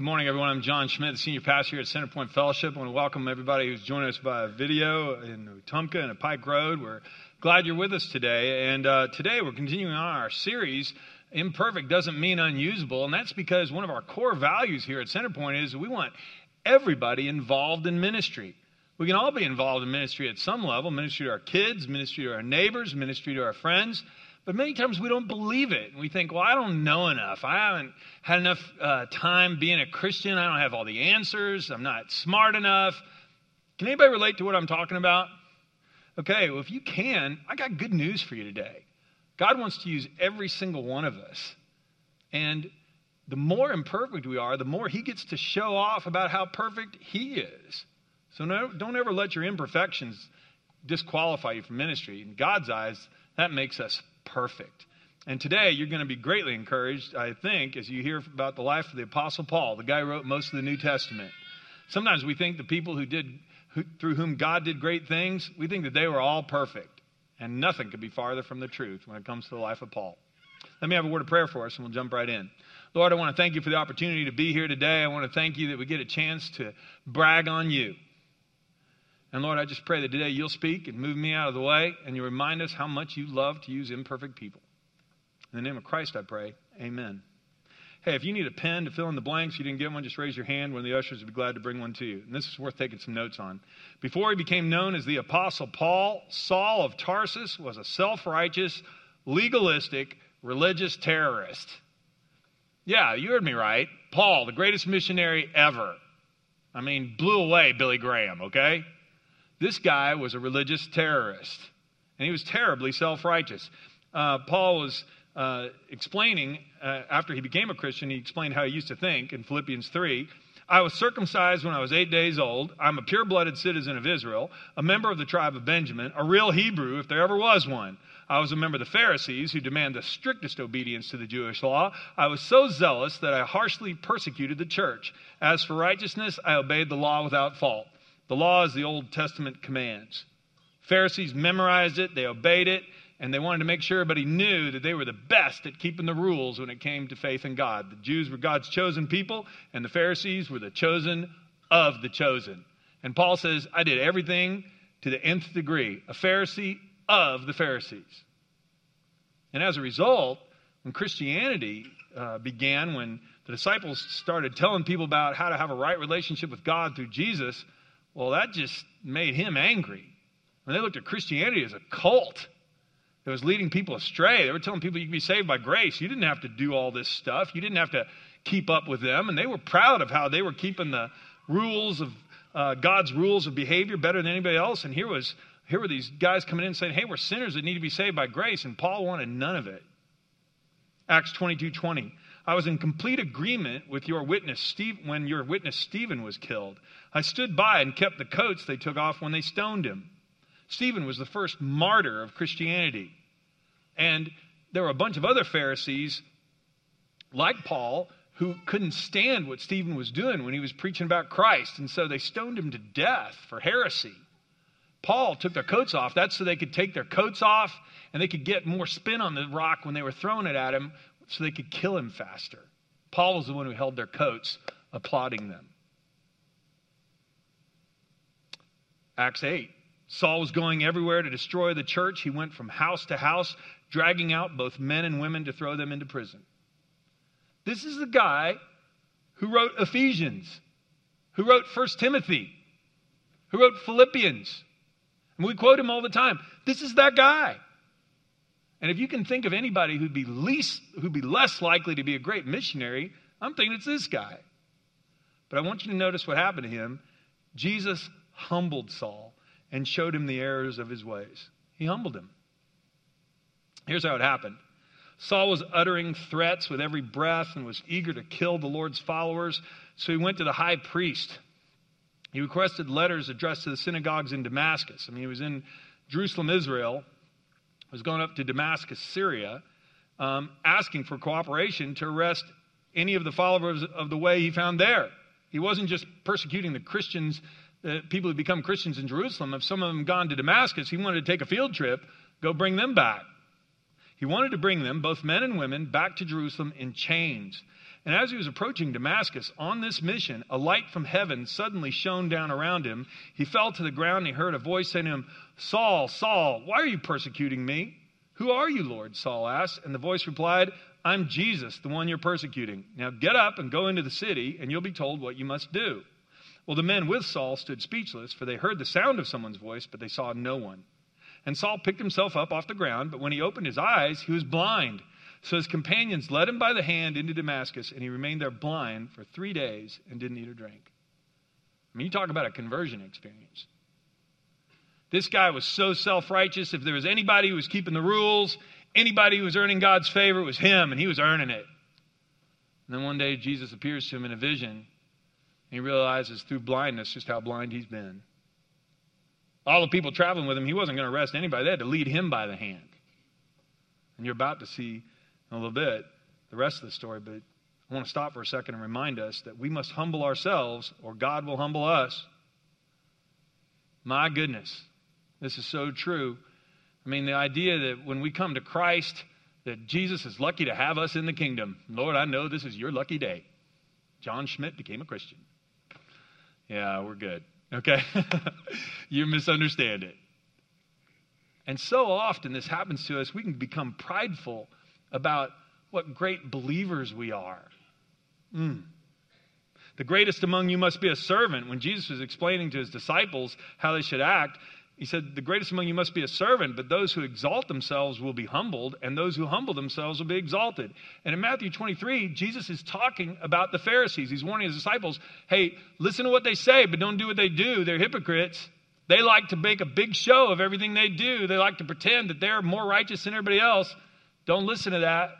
Good morning, everyone. I'm John Schmidt, the senior pastor here at Centerpoint Fellowship. I want to welcome everybody who's joining us by video in Wetumpka and Pike Road. We're glad you're with us today. And uh, today we're continuing on our series, Imperfect Doesn't Mean Unusable. And that's because one of our core values here at Centerpoint is we want everybody involved in ministry. We can all be involved in ministry at some level ministry to our kids, ministry to our neighbors, ministry to our friends. But many times we don't believe it. And We think, well, I don't know enough. I haven't had enough uh, time being a Christian. I don't have all the answers. I'm not smart enough. Can anybody relate to what I'm talking about? Okay, well, if you can, I got good news for you today. God wants to use every single one of us. And the more imperfect we are, the more He gets to show off about how perfect He is. So no, don't ever let your imperfections disqualify you from ministry. In God's eyes, that makes us perfect. And today, you're going to be greatly encouraged, I think, as you hear about the life of the Apostle Paul, the guy who wrote most of the New Testament. Sometimes we think the people who did, who, through whom God did great things, we think that they were all perfect. And nothing could be farther from the truth when it comes to the life of Paul. Let me have a word of prayer for us, and we'll jump right in. Lord, I want to thank you for the opportunity to be here today. I want to thank you that we get a chance to brag on you. And Lord, I just pray that today you'll speak and move me out of the way and you remind us how much you love to use imperfect people. In the name of Christ, I pray. Amen. Hey, if you need a pen to fill in the blanks, you didn't get one, just raise your hand. One of the ushers would be glad to bring one to you. And this is worth taking some notes on. Before he became known as the Apostle Paul, Saul of Tarsus was a self righteous, legalistic, religious terrorist. Yeah, you heard me right. Paul, the greatest missionary ever. I mean, blew away Billy Graham, okay? This guy was a religious terrorist, and he was terribly self righteous. Uh, Paul was uh, explaining, uh, after he became a Christian, he explained how he used to think in Philippians 3. I was circumcised when I was eight days old. I'm a pure blooded citizen of Israel, a member of the tribe of Benjamin, a real Hebrew, if there ever was one. I was a member of the Pharisees who demand the strictest obedience to the Jewish law. I was so zealous that I harshly persecuted the church. As for righteousness, I obeyed the law without fault. The law is the Old Testament commands. Pharisees memorized it, they obeyed it, and they wanted to make sure everybody knew that they were the best at keeping the rules when it came to faith in God. The Jews were God's chosen people, and the Pharisees were the chosen of the chosen. And Paul says, I did everything to the nth degree, a Pharisee of the Pharisees. And as a result, when Christianity uh, began, when the disciples started telling people about how to have a right relationship with God through Jesus, well, that just made him angry. When they looked at Christianity as a cult that was leading people astray, they were telling people you can be saved by grace. You didn't have to do all this stuff, you didn't have to keep up with them. And they were proud of how they were keeping the rules of uh, God's rules of behavior better than anybody else. And here was here were these guys coming in saying, Hey, we're sinners that need to be saved by grace. And Paul wanted none of it. Acts 22 20. I was in complete agreement with your witness, Steve, when your witness Stephen was killed. I stood by and kept the coats they took off when they stoned him. Stephen was the first martyr of Christianity. And there were a bunch of other Pharisees, like Paul, who couldn't stand what Stephen was doing when he was preaching about Christ. And so they stoned him to death for heresy. Paul took their coats off. That's so they could take their coats off and they could get more spin on the rock when they were throwing it at him so they could kill him faster. Paul was the one who held their coats, applauding them. Acts 8. Saul was going everywhere to destroy the church. He went from house to house, dragging out both men and women to throw them into prison. This is the guy who wrote Ephesians, who wrote 1 Timothy, who wrote Philippians. And we quote him all the time. This is that guy. And if you can think of anybody who'd be least who'd be less likely to be a great missionary, I'm thinking it's this guy. But I want you to notice what happened to him. Jesus humbled Saul and showed him the errors of his ways. He humbled him. Here's how it happened. Saul was uttering threats with every breath and was eager to kill the Lord's followers, so he went to the high priest. He requested letters addressed to the synagogues in Damascus. I mean, he was in Jerusalem, Israel, was going up to Damascus, Syria, um, asking for cooperation to arrest any of the followers of the way he found there. He wasn't just persecuting the Christians, the people who become Christians in Jerusalem. If some of them gone to Damascus, he wanted to take a field trip, go bring them back. He wanted to bring them, both men and women, back to Jerusalem in chains. And as he was approaching Damascus on this mission, a light from heaven suddenly shone down around him. He fell to the ground and he heard a voice saying to him, Saul, Saul, why are you persecuting me? Who are you, Lord? Saul asked. And the voice replied, I'm Jesus, the one you're persecuting. Now get up and go into the city, and you'll be told what you must do. Well, the men with Saul stood speechless, for they heard the sound of someone's voice, but they saw no one. And Saul picked himself up off the ground, but when he opened his eyes, he was blind. So his companions led him by the hand into Damascus, and he remained there blind for three days and didn't eat or drink. I mean, you talk about a conversion experience. This guy was so self righteous. If there was anybody who was keeping the rules, anybody who was earning God's favor, it was him, and he was earning it. And then one day, Jesus appears to him in a vision, and he realizes through blindness just how blind he's been. All the people traveling with him, he wasn't going to arrest anybody. They had to lead him by the hand. And you're about to see in a little bit the rest of the story, but I want to stop for a second and remind us that we must humble ourselves or God will humble us. My goodness, this is so true. I mean, the idea that when we come to Christ, that Jesus is lucky to have us in the kingdom. Lord, I know this is your lucky day. John Schmidt became a Christian. Yeah, we're good. Okay? you misunderstand it. And so often this happens to us, we can become prideful about what great believers we are. Mm. The greatest among you must be a servant. When Jesus was explaining to his disciples how they should act, he said, The greatest among you must be a servant, but those who exalt themselves will be humbled, and those who humble themselves will be exalted. And in Matthew 23, Jesus is talking about the Pharisees. He's warning his disciples hey, listen to what they say, but don't do what they do. They're hypocrites. They like to make a big show of everything they do, they like to pretend that they're more righteous than everybody else. Don't listen to that.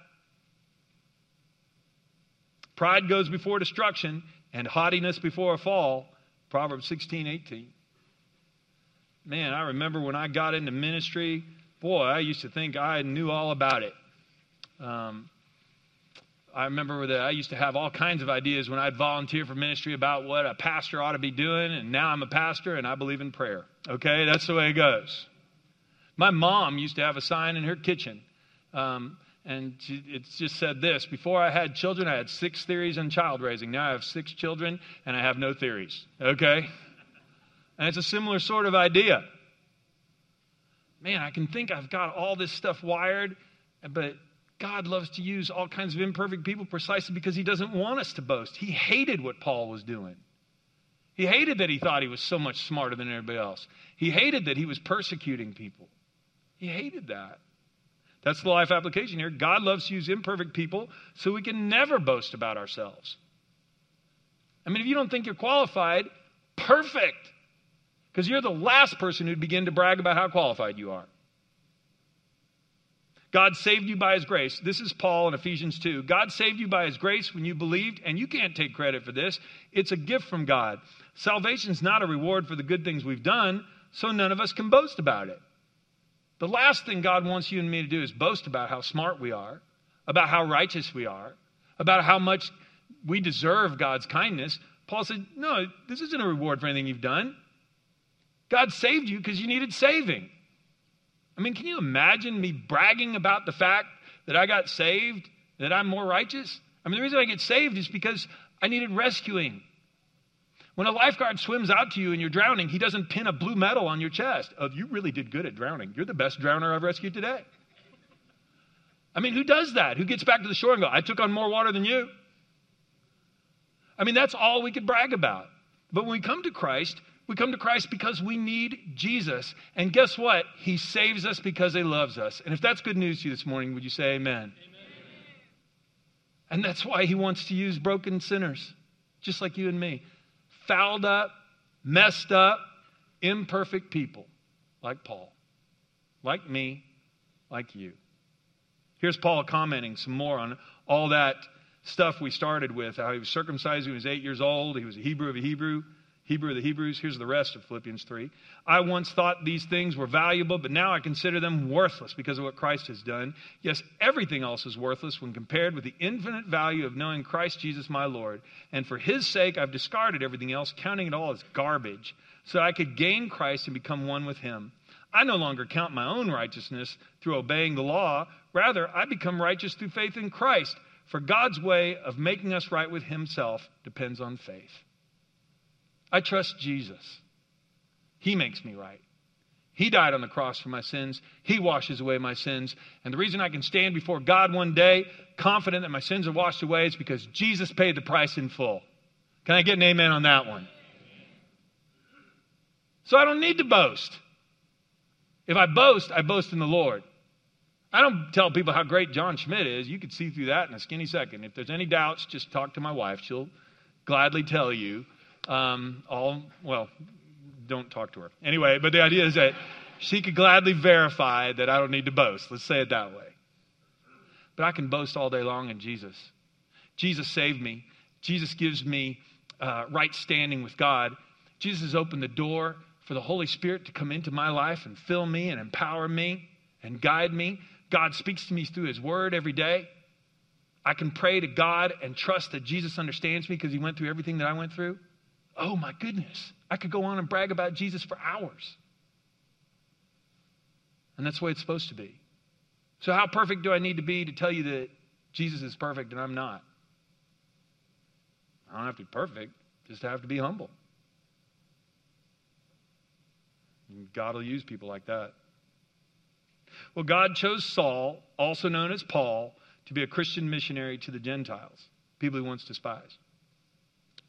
Pride goes before destruction, and haughtiness before a fall. Proverbs 16, 18 man, I remember when I got into ministry, boy, I used to think I knew all about it. Um, I remember that I used to have all kinds of ideas when I'd volunteer for ministry about what a pastor ought to be doing, and now I'm a pastor and I believe in prayer. Okay, that's the way it goes. My mom used to have a sign in her kitchen, um, and she, it just said this Before I had children, I had six theories on child raising. Now I have six children, and I have no theories. Okay? And it's a similar sort of idea. Man, I can think I've got all this stuff wired, but God loves to use all kinds of imperfect people precisely because He doesn't want us to boast. He hated what Paul was doing. He hated that he thought he was so much smarter than everybody else. He hated that he was persecuting people. He hated that. That's the life application here. God loves to use imperfect people so we can never boast about ourselves. I mean, if you don't think you're qualified, perfect. Because you're the last person who'd begin to brag about how qualified you are. God saved you by his grace. This is Paul in Ephesians 2. God saved you by his grace when you believed, and you can't take credit for this. It's a gift from God. Salvation's not a reward for the good things we've done, so none of us can boast about it. The last thing God wants you and me to do is boast about how smart we are, about how righteous we are, about how much we deserve God's kindness. Paul said, No, this isn't a reward for anything you've done. God saved you because you needed saving. I mean, can you imagine me bragging about the fact that I got saved, that I'm more righteous? I mean, the reason I get saved is because I needed rescuing. When a lifeguard swims out to you and you're drowning, he doesn't pin a blue medal on your chest. Oh, you really did good at drowning. You're the best drowner I've rescued today. I mean, who does that? Who gets back to the shore and go, I took on more water than you? I mean, that's all we could brag about. But when we come to Christ, we come to Christ because we need Jesus. And guess what? He saves us because he loves us. And if that's good news to you this morning, would you say amen? amen? And that's why he wants to use broken sinners, just like you and me. Fouled up, messed up, imperfect people like Paul, like me, like you. Here's Paul commenting some more on all that stuff we started with how he was circumcised when he was eight years old, he was a Hebrew of a Hebrew. Hebrew of the Hebrews. Here's the rest of Philippians 3. I once thought these things were valuable, but now I consider them worthless because of what Christ has done. Yes, everything else is worthless when compared with the infinite value of knowing Christ Jesus my Lord. And for his sake, I've discarded everything else, counting it all as garbage, so I could gain Christ and become one with him. I no longer count my own righteousness through obeying the law. Rather, I become righteous through faith in Christ For God's way of making us right with Himself depends on faith. I trust Jesus. He makes me right. He died on the cross for my sins. He washes away my sins. And the reason I can stand before God one day confident that my sins are washed away is because Jesus paid the price in full. Can I get an amen on that one? So I don't need to boast. If I boast, I boast in the Lord. I don't tell people how great John Schmidt is. You could see through that in a skinny second. If there's any doubts, just talk to my wife. She'll gladly tell you. Um, all well, don't talk to her. Anyway, but the idea is that she could gladly verify that I don't need to boast. Let's say it that way. But I can boast all day long in Jesus. Jesus saved me. Jesus gives me uh, right standing with God. Jesus has opened the door for the Holy Spirit to come into my life and fill me and empower me and guide me. God speaks to me through His Word every day. I can pray to God and trust that Jesus understands me because He went through everything that I went through. Oh my goodness. I could go on and brag about Jesus for hours. And that's the way it's supposed to be. So, how perfect do I need to be to tell you that Jesus is perfect and I'm not? I don't have to be perfect, just have to be humble. And God will use people like that. Well, God chose Saul, also known as Paul, to be a Christian missionary to the Gentiles, people he once despised.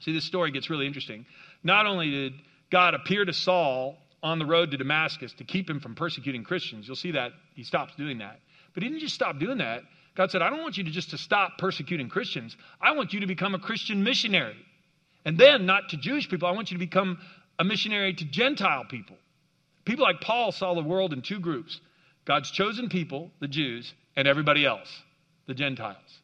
See, this story gets really interesting. Not only did God appear to Saul on the road to Damascus to keep him from persecuting Christians, you'll see that he stops doing that. But he didn't just stop doing that. God said, I don't want you to just to stop persecuting Christians. I want you to become a Christian missionary. And then not to Jewish people, I want you to become a missionary to Gentile people. People like Paul saw the world in two groups God's chosen people, the Jews, and everybody else, the Gentiles.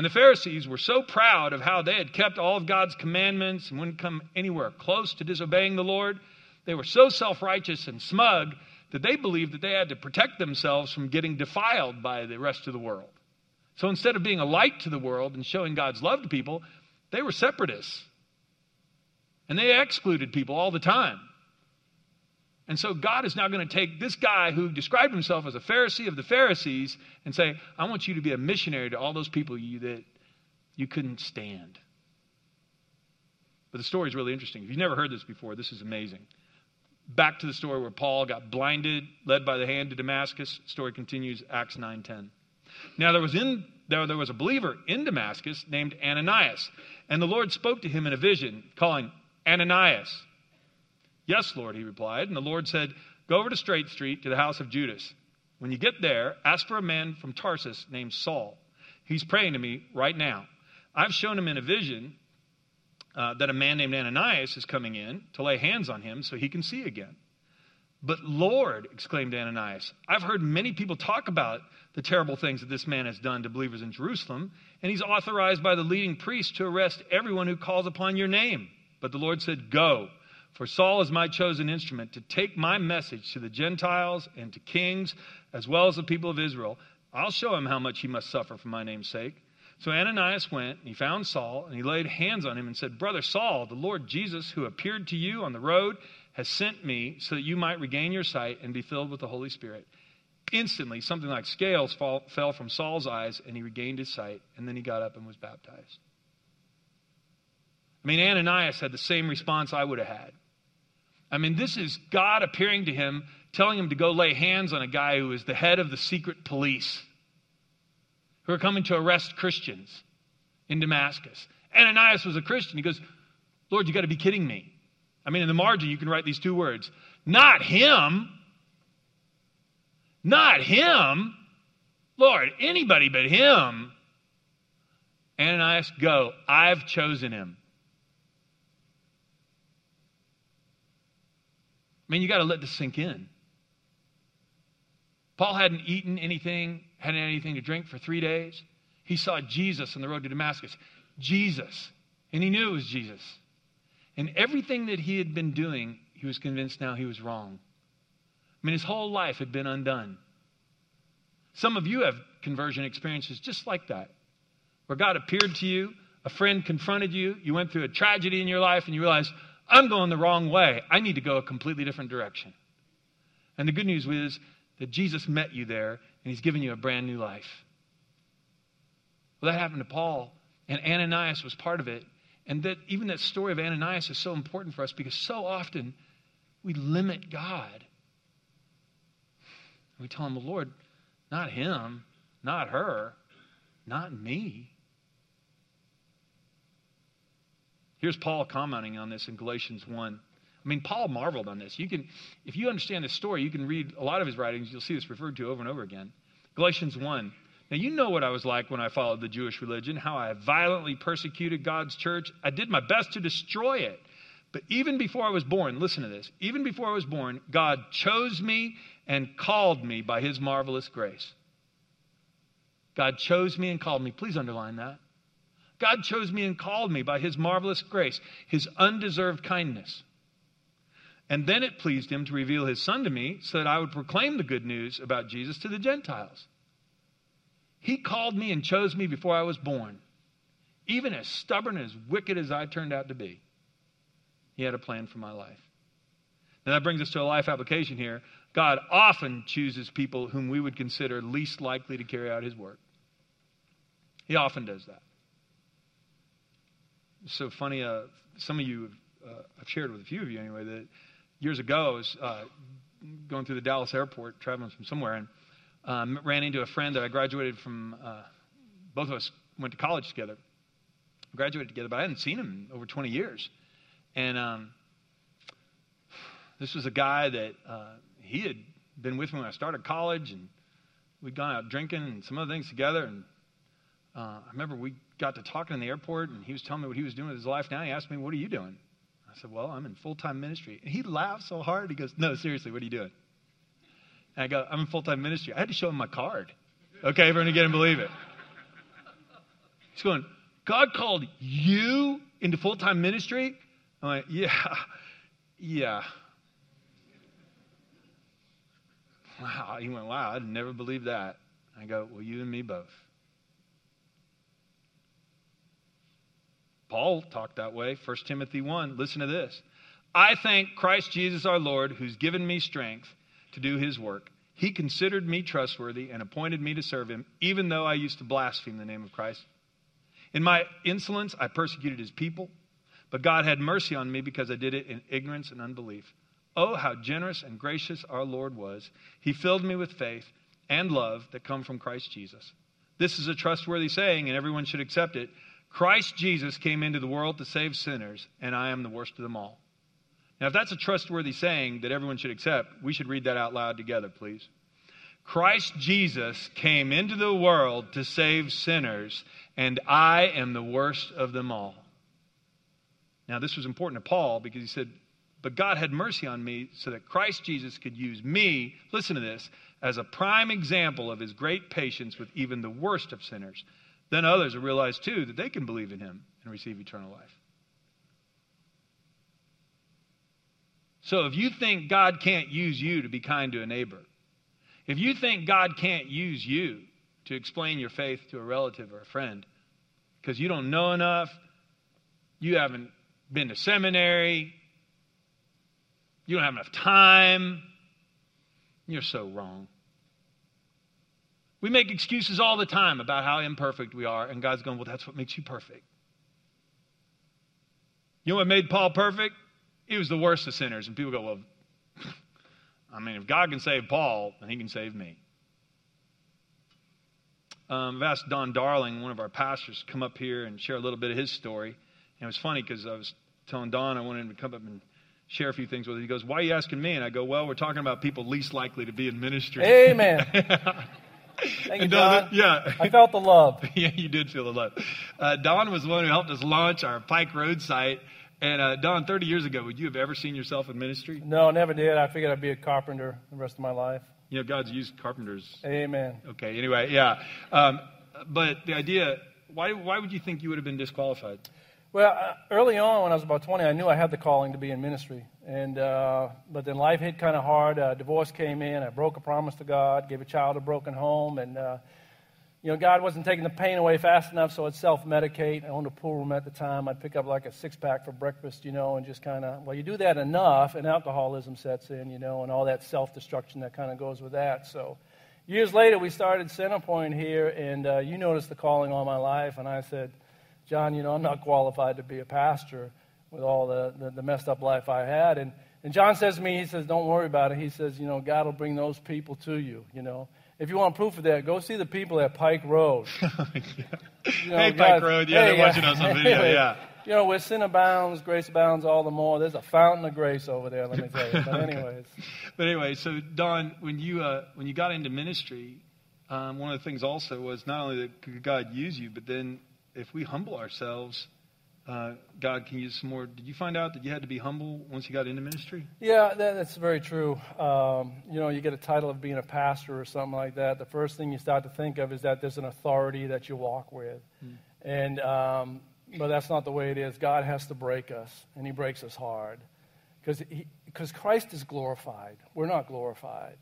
And the Pharisees were so proud of how they had kept all of God's commandments and wouldn't come anywhere close to disobeying the Lord. They were so self righteous and smug that they believed that they had to protect themselves from getting defiled by the rest of the world. So instead of being a light to the world and showing God's love to people, they were separatists. And they excluded people all the time. And so God is now going to take this guy who described himself as a Pharisee of the Pharisees and say, I want you to be a missionary to all those people you that you couldn't stand. But the story is really interesting. If you've never heard this before, this is amazing. Back to the story where Paul got blinded, led by the hand to Damascus. Story continues, Acts 9:10. Now there was in there, there was a believer in Damascus named Ananias, and the Lord spoke to him in a vision, calling Ananias. Yes, Lord, he replied. And the Lord said, Go over to Straight Street to the house of Judas. When you get there, ask for a man from Tarsus named Saul. He's praying to me right now. I've shown him in a vision uh, that a man named Ananias is coming in to lay hands on him so he can see again. But Lord, exclaimed Ananias, I've heard many people talk about the terrible things that this man has done to believers in Jerusalem, and he's authorized by the leading priest to arrest everyone who calls upon your name. But the Lord said, Go. For Saul is my chosen instrument to take my message to the Gentiles and to kings, as well as the people of Israel. I'll show him how much he must suffer for my name's sake. So Ananias went, and he found Saul, and he laid hands on him and said, Brother Saul, the Lord Jesus, who appeared to you on the road, has sent me so that you might regain your sight and be filled with the Holy Spirit. Instantly, something like scales fall, fell from Saul's eyes, and he regained his sight, and then he got up and was baptized. I mean, Ananias had the same response I would have had. I mean, this is God appearing to him, telling him to go lay hands on a guy who is the head of the secret police who are coming to arrest Christians in Damascus. Ananias was a Christian. He goes, Lord, you got to be kidding me. I mean, in the margin, you can write these two words Not him. Not him. Lord, anybody but him. Ananias, go. I've chosen him. I mean, you got to let this sink in. Paul hadn't eaten anything, hadn't had anything to drink for three days. He saw Jesus on the road to Damascus. Jesus. And he knew it was Jesus. And everything that he had been doing, he was convinced now he was wrong. I mean, his whole life had been undone. Some of you have conversion experiences just like that, where God appeared to you, a friend confronted you, you went through a tragedy in your life, and you realized, I'm going the wrong way. I need to go a completely different direction. And the good news is that Jesus met you there and he's given you a brand new life. Well, that happened to Paul, and Ananias was part of it. And that even that story of Ananias is so important for us because so often we limit God. We tell him, Lord, not him, not her, not me. Here's Paul commenting on this in Galatians 1. I mean, Paul marveled on this. You can, if you understand this story, you can read a lot of his writings. You'll see this referred to over and over again. Galatians 1. Now, you know what I was like when I followed the Jewish religion, how I violently persecuted God's church. I did my best to destroy it. But even before I was born, listen to this. Even before I was born, God chose me and called me by his marvelous grace. God chose me and called me. Please underline that. God chose me and called me by his marvelous grace, his undeserved kindness. And then it pleased him to reveal his son to me so that I would proclaim the good news about Jesus to the Gentiles. He called me and chose me before I was born. Even as stubborn and as wicked as I turned out to be, he had a plan for my life. Now that brings us to a life application here. God often chooses people whom we would consider least likely to carry out his work. He often does that. So funny. Uh, some of you, uh, I've shared with a few of you anyway, that years ago, I was uh, going through the Dallas airport, traveling from somewhere, and um, ran into a friend that I graduated from. Uh, both of us went to college together, graduated together, but I hadn't seen him in over 20 years. And um, this was a guy that uh, he had been with me when I started college, and we'd gone out drinking and some other things together. And uh, I remember we got to talking in the airport, and he was telling me what he was doing with his life now. He asked me, What are you doing? I said, Well, I'm in full time ministry. And he laughed so hard. He goes, No, seriously, what are you doing? And I go, I'm in full time ministry. I had to show him my card, okay, to get him believe it. He's going, God called you into full time ministry? I'm like, Yeah, yeah. Wow. He went, Wow, I'd never believe that. I go, Well, you and me both. Paul talked that way, 1 Timothy 1. Listen to this. I thank Christ Jesus our Lord, who's given me strength to do his work. He considered me trustworthy and appointed me to serve him, even though I used to blaspheme the name of Christ. In my insolence, I persecuted his people, but God had mercy on me because I did it in ignorance and unbelief. Oh, how generous and gracious our Lord was. He filled me with faith and love that come from Christ Jesus. This is a trustworthy saying, and everyone should accept it. Christ Jesus came into the world to save sinners, and I am the worst of them all. Now, if that's a trustworthy saying that everyone should accept, we should read that out loud together, please. Christ Jesus came into the world to save sinners, and I am the worst of them all. Now, this was important to Paul because he said, But God had mercy on me so that Christ Jesus could use me, listen to this, as a prime example of his great patience with even the worst of sinners. Then others will realize too that they can believe in him and receive eternal life. So if you think God can't use you to be kind to a neighbor, if you think God can't use you to explain your faith to a relative or a friend because you don't know enough, you haven't been to seminary, you don't have enough time, you're so wrong. We make excuses all the time about how imperfect we are, and God's going, Well, that's what makes you perfect. You know what made Paul perfect? He was the worst of sinners. And people go, Well, I mean, if God can save Paul, then he can save me. Um, I've asked Don Darling, one of our pastors, to come up here and share a little bit of his story. And it was funny because I was telling Don I wanted him to come up and share a few things with him. He goes, Why are you asking me? And I go, Well, we're talking about people least likely to be in ministry. Amen. Thank you, Don. yeah. I felt the love. yeah, you did feel the love. Uh, Don was the one who helped us launch our Pike Road site. And uh, Don, 30 years ago, would you have ever seen yourself in ministry? No, never did. I figured I'd be a carpenter the rest of my life. You know, God's used carpenters. Amen. Okay, anyway, yeah. Um, but the idea, why, why would you think you would have been disqualified? Well, uh, early on, when I was about 20, I knew I had the calling to be in ministry. And, uh, but then life hit kind of hard. Uh, divorce came in. I broke a promise to God, gave a child a broken home. And, uh, you know, God wasn't taking the pain away fast enough, so I'd self medicate. I owned a pool room at the time. I'd pick up like a six pack for breakfast, you know, and just kind of, well, you do that enough, and alcoholism sets in, you know, and all that self destruction that kind of goes with that. So, years later, we started Centerpoint here, and uh, you noticed the calling all my life. And I said, John, you know, I'm not qualified to be a pastor with all the, the, the messed up life I had. And, and John says to me, he says, don't worry about it. He says, you know, God will bring those people to you, you know. If you want proof of that, go see the people at Pike Road. yeah. you know, hey, Pike Road. Yeah, hey, they're watching us on video. Yeah. You know, where sin abounds, grace abounds all the more. There's a fountain of grace over there, let me tell you. But anyways. but anyway, so Don, when you uh, when you got into ministry, um, one of the things also was not only that could God use you, but then if we humble ourselves, uh, God can use some more. Did you find out that you had to be humble once you got into ministry? Yeah, that, that's very true. Um, you know, you get a title of being a pastor or something like that. The first thing you start to think of is that there's an authority that you walk with, mm. and um, but that's not the way it is. God has to break us, and He breaks us hard, because because Christ is glorified. We're not glorified.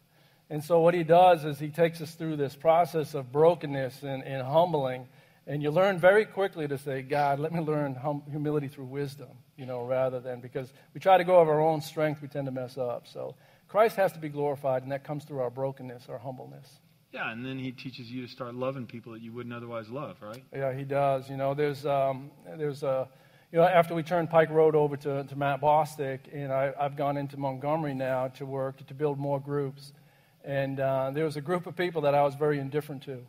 And so what he does is he takes us through this process of brokenness and, and humbling and you learn very quickly to say, God, let me learn hum- humility through wisdom, you know, rather than because we try to go of our own strength, we tend to mess up. So Christ has to be glorified, and that comes through our brokenness, our humbleness. Yeah, and then he teaches you to start loving people that you wouldn't otherwise love, right? Yeah, he does. You know, there's, um, there's a, you know, after we turned Pike Road over to, to Matt Bostick, and I, I, have gone into Montgomery now to work to build more groups. And uh, there was a group of people that I was very indifferent to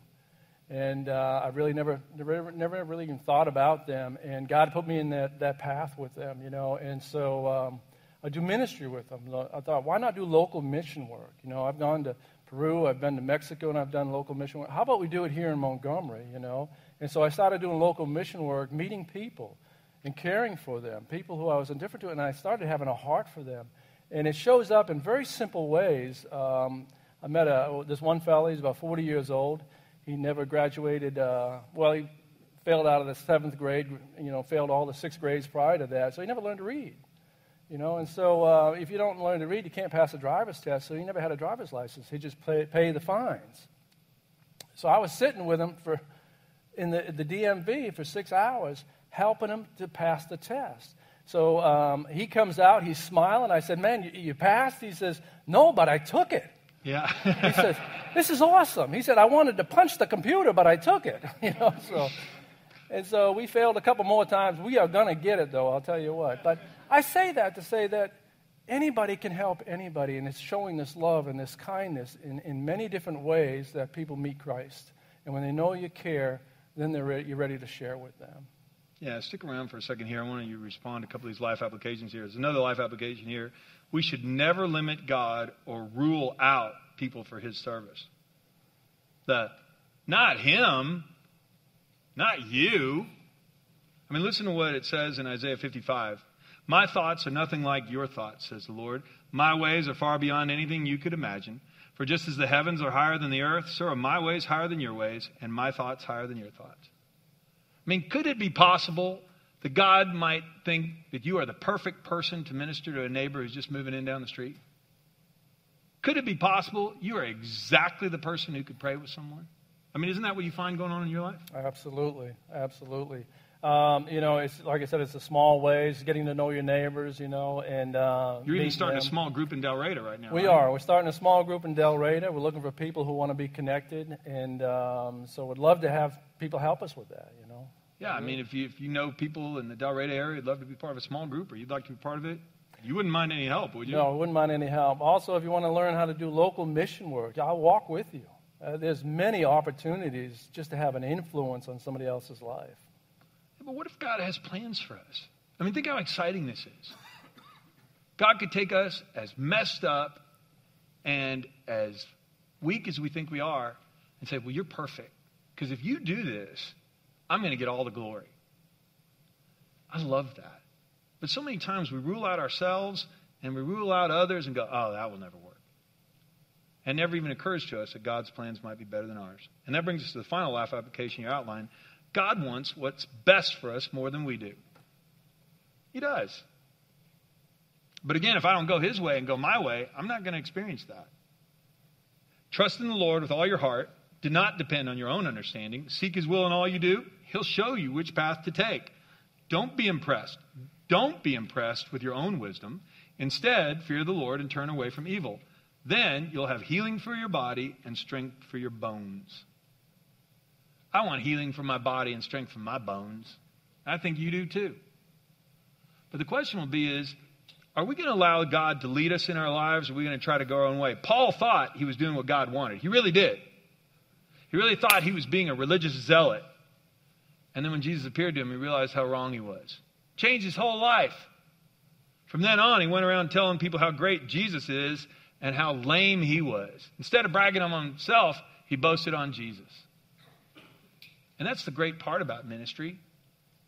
and uh, I really never, never, never really even thought about them. And God put me in that, that path with them, you know. And so um, I do ministry with them. I thought, why not do local mission work? You know, I've gone to Peru, I've been to Mexico, and I've done local mission work. How about we do it here in Montgomery, you know? And so I started doing local mission work, meeting people and caring for them, people who I was indifferent to, and I started having a heart for them. And it shows up in very simple ways. Um, I met a, this one fellow, he's about 40 years old he never graduated. Uh, well, he failed out of the seventh grade. You know, failed all the sixth grades prior to that. So he never learned to read. You know, and so uh, if you don't learn to read, you can't pass a driver's test. So he never had a driver's license. He just pay, pay the fines. So I was sitting with him for in the, the DMV for six hours, helping him to pass the test. So um, he comes out, he's smiling. I said, "Man, you, you passed?" He says, "No, but I took it." Yeah. he says, "This is awesome." He said, "I wanted to punch the computer, but I took it." You know, so and so we failed a couple more times. We are going to get it, though. I'll tell you what. But I say that to say that anybody can help anybody, and it's showing this love and this kindness in, in many different ways that people meet Christ. And when they know you care, then they're ready, you're ready to share with them. Yeah, stick around for a second here. I want you to respond to a couple of these life applications here. There's another life application here we should never limit God or rule out people for his service. The not him, not you. I mean, listen to what it says in Isaiah 55. My thoughts are nothing like your thoughts, says the Lord. My ways are far beyond anything you could imagine. For just as the heavens are higher than the earth, so are my ways higher than your ways, and my thoughts higher than your thoughts. I mean, could it be possible that God might think that you are the perfect person to minister to a neighbor who's just moving in down the street? Could it be possible you are exactly the person who could pray with someone? I mean, isn't that what you find going on in your life? Absolutely, absolutely. Um, you know, it's like I said, it's the small ways, getting to know your neighbors, you know, and uh, you're even starting them. a small group in Del Dalraida right now. We right? are. We're starting a small group in Del Dalraida. We're looking for people who want to be connected, and um, so we'd love to have people help us with that. You know. Yeah, I mean, if you, if you know people in the Dalraida area, you'd love to be part of a small group or you'd like to be part of it, you wouldn't mind any help, would you? No, I wouldn't mind any help. Also, if you want to learn how to do local mission work, I'll walk with you. Uh, there's many opportunities just to have an influence on somebody else's life. Yeah, but what if God has plans for us? I mean, think how exciting this is. God could take us as messed up and as weak as we think we are and say, Well, you're perfect. Because if you do this, I'm going to get all the glory. I love that. But so many times we rule out ourselves and we rule out others and go, oh, that will never work. And never even occurs to us that God's plans might be better than ours. And that brings us to the final life application you outlined. God wants what's best for us more than we do. He does. But again, if I don't go his way and go my way, I'm not going to experience that. Trust in the Lord with all your heart. Do not depend on your own understanding. Seek his will in all you do, He'll show you which path to take. Don't be impressed. Don't be impressed with your own wisdom. Instead, fear the Lord and turn away from evil. Then you'll have healing for your body and strength for your bones. I want healing for my body and strength for my bones. I think you do too. But the question will be is, are we going to allow God to lead us in our lives or are we going to try to go our own way? Paul thought he was doing what God wanted. He really did. He really thought he was being a religious zealot. And then when Jesus appeared to him, he realized how wrong he was. Changed his whole life. From then on, he went around telling people how great Jesus is and how lame he was. Instead of bragging on himself, he boasted on Jesus. And that's the great part about ministry.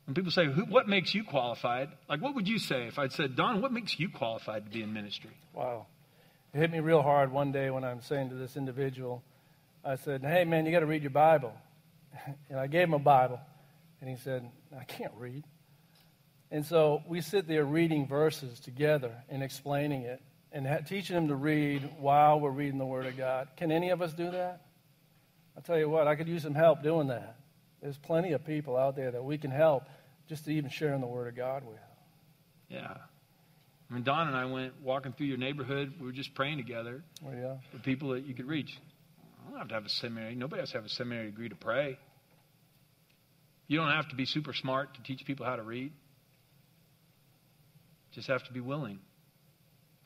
When people say, What makes you qualified? Like, what would you say if I'd said, Don, what makes you qualified to be in ministry? Wow. It hit me real hard one day when I'm saying to this individual, I said, Hey, man, you got to read your Bible. And I gave him a Bible. And he said, I can't read. And so we sit there reading verses together and explaining it and ha- teaching him to read while we're reading the Word of God. Can any of us do that? I'll tell you what, I could use some help doing that. There's plenty of people out there that we can help just to even sharing the Word of God with. Yeah. I mean, Don and I went walking through your neighborhood. We were just praying together Oh, yeah. for people that you could reach. I don't have to have a seminary. Nobody has to have a seminary degree to pray. You don't have to be super smart to teach people how to read. Just have to be willing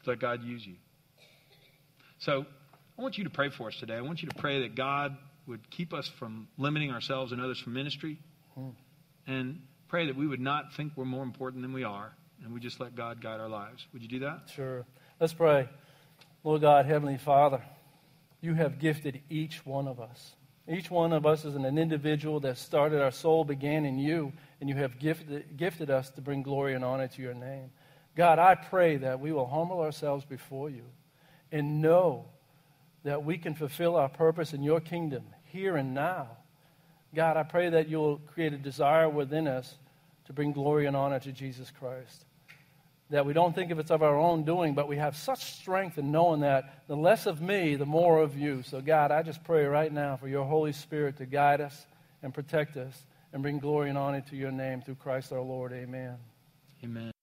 to let God use you. So I want you to pray for us today. I want you to pray that God would keep us from limiting ourselves and others from ministry. Hmm. And pray that we would not think we're more important than we are. And we just let God guide our lives. Would you do that? Sure. Let's pray. Lord God, Heavenly Father, you have gifted each one of us. Each one of us is an individual that started, our soul began in you, and you have gifted, gifted us to bring glory and honor to your name. God, I pray that we will humble ourselves before you and know that we can fulfill our purpose in your kingdom here and now. God, I pray that you'll create a desire within us to bring glory and honor to Jesus Christ that we don't think of it's of our own doing, but we have such strength in knowing that the less of me, the more of you. So, God, I just pray right now for your Holy Spirit to guide us and protect us and bring glory and honor to your name through Christ our Lord. Amen. Amen.